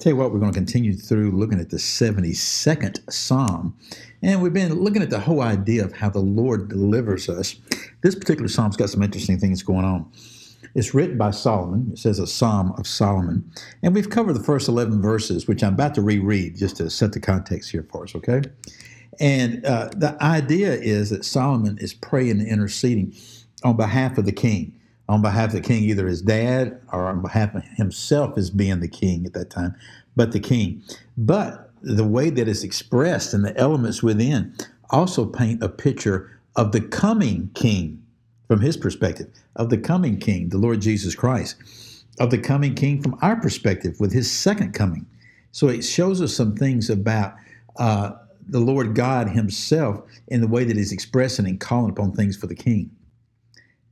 Tell you what, we're going to continue through looking at the 72nd Psalm. And we've been looking at the whole idea of how the Lord delivers us. This particular Psalm's got some interesting things going on. It's written by Solomon. It says a Psalm of Solomon. And we've covered the first 11 verses, which I'm about to reread just to set the context here for us, okay? And uh, the idea is that Solomon is praying and interceding on behalf of the king on behalf of the king, either his dad or on behalf of himself as being the king at that time, but the king. But the way that it's expressed and the elements within also paint a picture of the coming king from his perspective, of the coming king, the Lord Jesus Christ, of the coming king from our perspective with his second coming. So it shows us some things about uh, the Lord God himself in the way that he's expressing and calling upon things for the king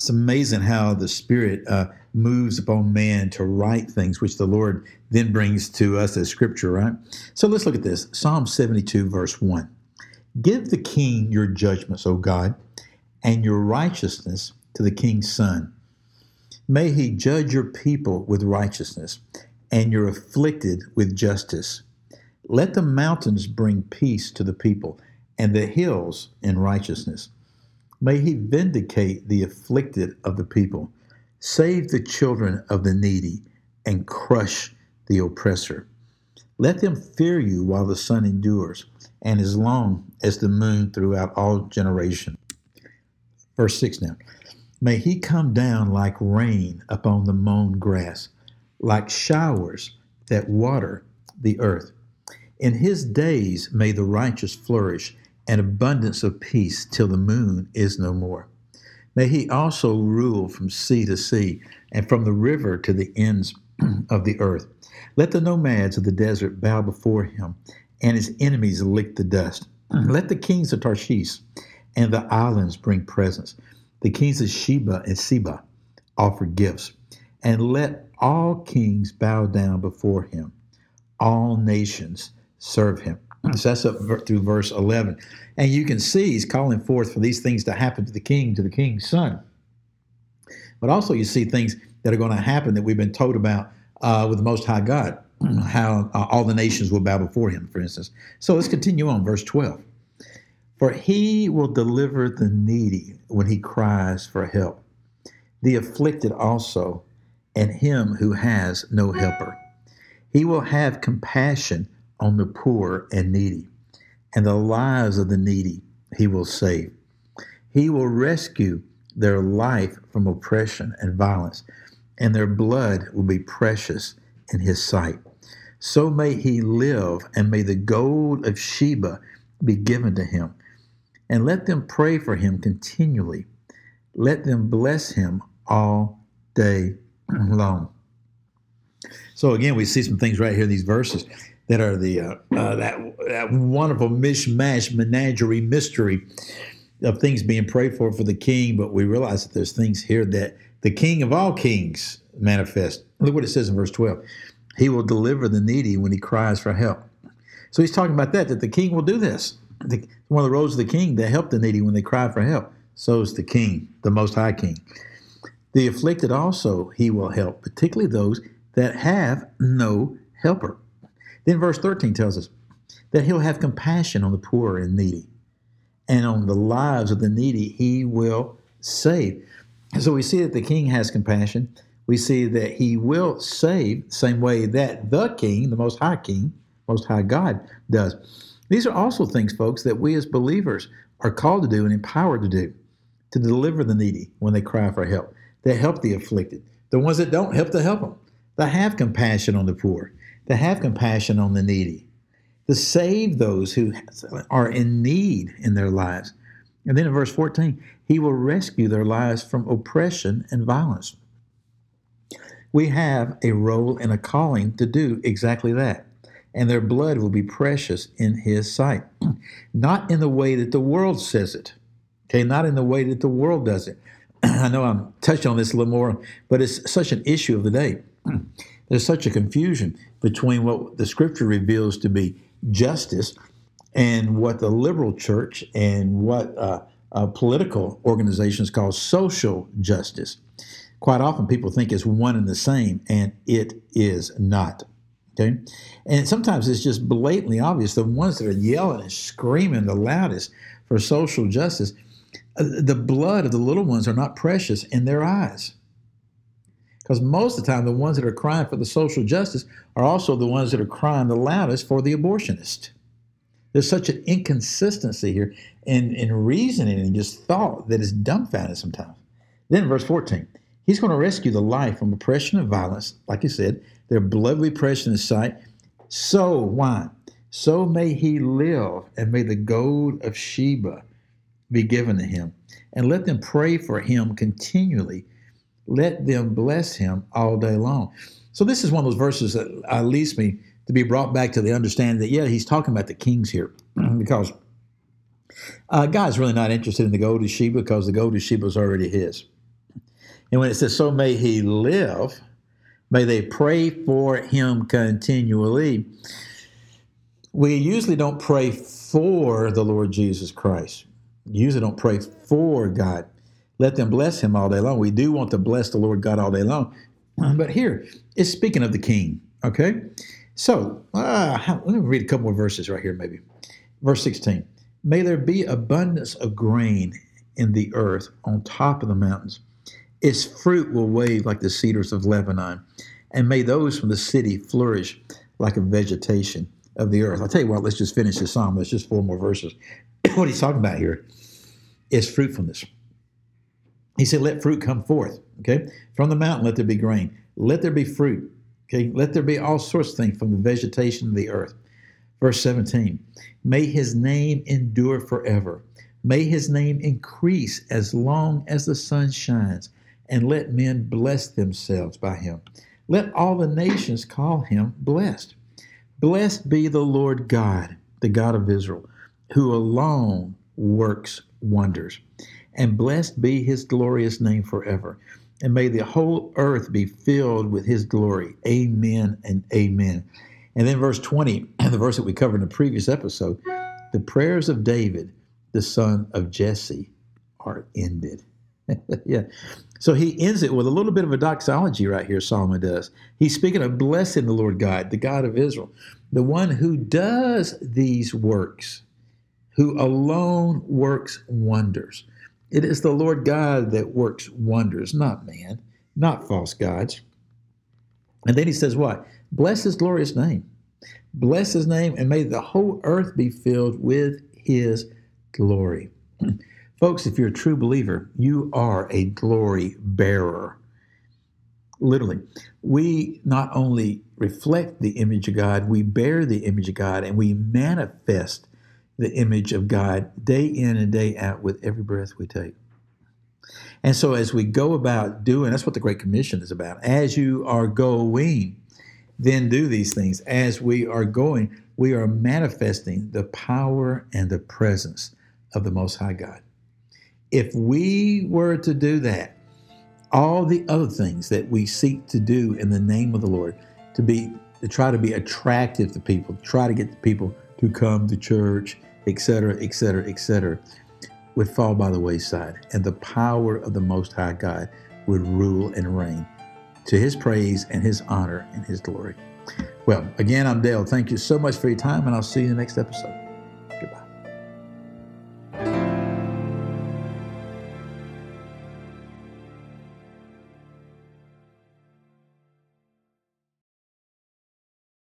it's amazing how the Spirit uh, moves upon man to write things, which the Lord then brings to us as scripture, right? So let's look at this Psalm 72, verse 1. Give the king your judgments, O God, and your righteousness to the king's son. May he judge your people with righteousness and your afflicted with justice. Let the mountains bring peace to the people and the hills in righteousness. May he vindicate the afflicted of the people, save the children of the needy, and crush the oppressor. Let them fear you while the sun endures, and as long as the moon throughout all generations. Verse 6 now. May he come down like rain upon the mown grass, like showers that water the earth. In his days may the righteous flourish and abundance of peace till the moon is no more. May he also rule from sea to sea and from the river to the ends of the earth. Let the nomads of the desert bow before him, and his enemies lick the dust. Let the kings of Tarshish and the islands bring presents. The kings of Sheba and Seba offer gifts. And let all kings bow down before him. All nations serve him. So that's up through verse 11. And you can see he's calling forth for these things to happen to the king, to the king's son. But also, you see things that are going to happen that we've been told about uh, with the Most High God, how uh, all the nations will bow before him, for instance. So let's continue on, verse 12. For he will deliver the needy when he cries for help, the afflicted also, and him who has no helper. He will have compassion on the poor and needy, and the lives of the needy he will save. He will rescue their life from oppression and violence, and their blood will be precious in his sight. So may he live, and may the gold of Sheba be given to him. And let them pray for him continually. Let them bless him all day long. So again, we see some things right here in these verses that are the uh, uh, that that wonderful mishmash menagerie mystery of things being prayed for for the king. But we realize that there's things here that the King of all kings manifest. Look what it says in verse 12. He will deliver the needy when he cries for help. So he's talking about that, that the king will do this. The, one of the roles of the king, they help the needy when they cry for help. So is the king, the most high king. The afflicted also he will help, particularly those that have no helper. Then verse 13 tells us that he'll have compassion on the poor and needy, and on the lives of the needy he will save. So we see that the king has compassion. We see that he will save the same way that the king, the most high king, most high God, does. These are also things, folks, that we as believers are called to do and empowered to do to deliver the needy when they cry for help, to help the afflicted, the ones that don't help to help them, to have compassion on the poor, to have compassion on the needy, to save those who are in need in their lives. And then in verse 14, he will rescue their lives from oppression and violence. We have a role and a calling to do exactly that. and their blood will be precious in his sight. not in the way that the world says it. Okay, not in the way that the world does it. I know I'm touching on this a little more, but it's such an issue of the day. There's such a confusion between what the scripture reveals to be justice and what the liberal church and what uh, uh, political organizations call social justice. Quite often people think it's one and the same, and it is not. Okay? And sometimes it's just blatantly obvious. The ones that are yelling and screaming the loudest for social justice, uh, the blood of the little ones are not precious in their eyes. Because most of the time, the ones that are crying for the social justice are also the ones that are crying the loudest for the abortionist. There's such an inconsistency here in, in reasoning and just thought that is dumbfounded sometimes. Then, verse 14, he's going to rescue the life from oppression and violence. Like he said, their blood precious in sight. So, why? So may he live, and may the gold of Sheba be given to him. And let them pray for him continually. Let them bless him all day long. So, this is one of those verses that uh, leads me to be brought back to the understanding that, yeah, he's talking about the kings here because uh, God's really not interested in the gold of Sheba because the gold of Sheba already his. And when it says, so may he live, may they pray for him continually, we usually don't pray for the Lord Jesus Christ. Usually don't pray for God. Let them bless him all day long. We do want to bless the Lord God all day long. But here, it's speaking of the king, okay? So, uh, let me read a couple more verses right here, maybe. Verse 16 May there be abundance of grain in the earth on top of the mountains. Its fruit will wave like the cedars of Lebanon, and may those from the city flourish like a vegetation of the earth. I'll tell you what, let's just finish this psalm. It's just four more verses. what he's talking about here is fruitfulness. He said, Let fruit come forth. Okay? From the mountain, let there be grain. Let there be fruit. Okay, let there be all sorts of things from the vegetation of the earth. Verse 17 May his name endure forever. May his name increase as long as the sun shines, and let men bless themselves by him. Let all the nations call him blessed. Blessed be the Lord God, the God of Israel, who alone works wonders. And blessed be his glorious name forever and may the whole earth be filled with his glory. Amen and amen. And then verse 20, the verse that we covered in the previous episode, the prayers of David, the son of Jesse, are ended. yeah. So he ends it with a little bit of a doxology right here, Solomon does. He's speaking of blessing the Lord God, the God of Israel, the one who does these works, who alone works wonders. It is the Lord God that works wonders, not man, not false gods. And then he says, What? Bless his glorious name. Bless his name, and may the whole earth be filled with his glory. Folks, if you're a true believer, you are a glory bearer. Literally, we not only reflect the image of God, we bear the image of God, and we manifest the image of God day in and day out with every breath we take. And so, as we go about doing, that's what the Great Commission is about. As you are going, then do these things. As we are going, we are manifesting the power and the presence of the Most High God. If we were to do that, all the other things that we seek to do in the name of the Lord, to be to try to be attractive to people, try to get the people to come to church, etc., etc., etc., would fall by the wayside, and the power of the Most High God would rule and reign to his praise and his honor and his glory. Well, again, I'm Dale. Thank you so much for your time, and I'll see you in the next episode.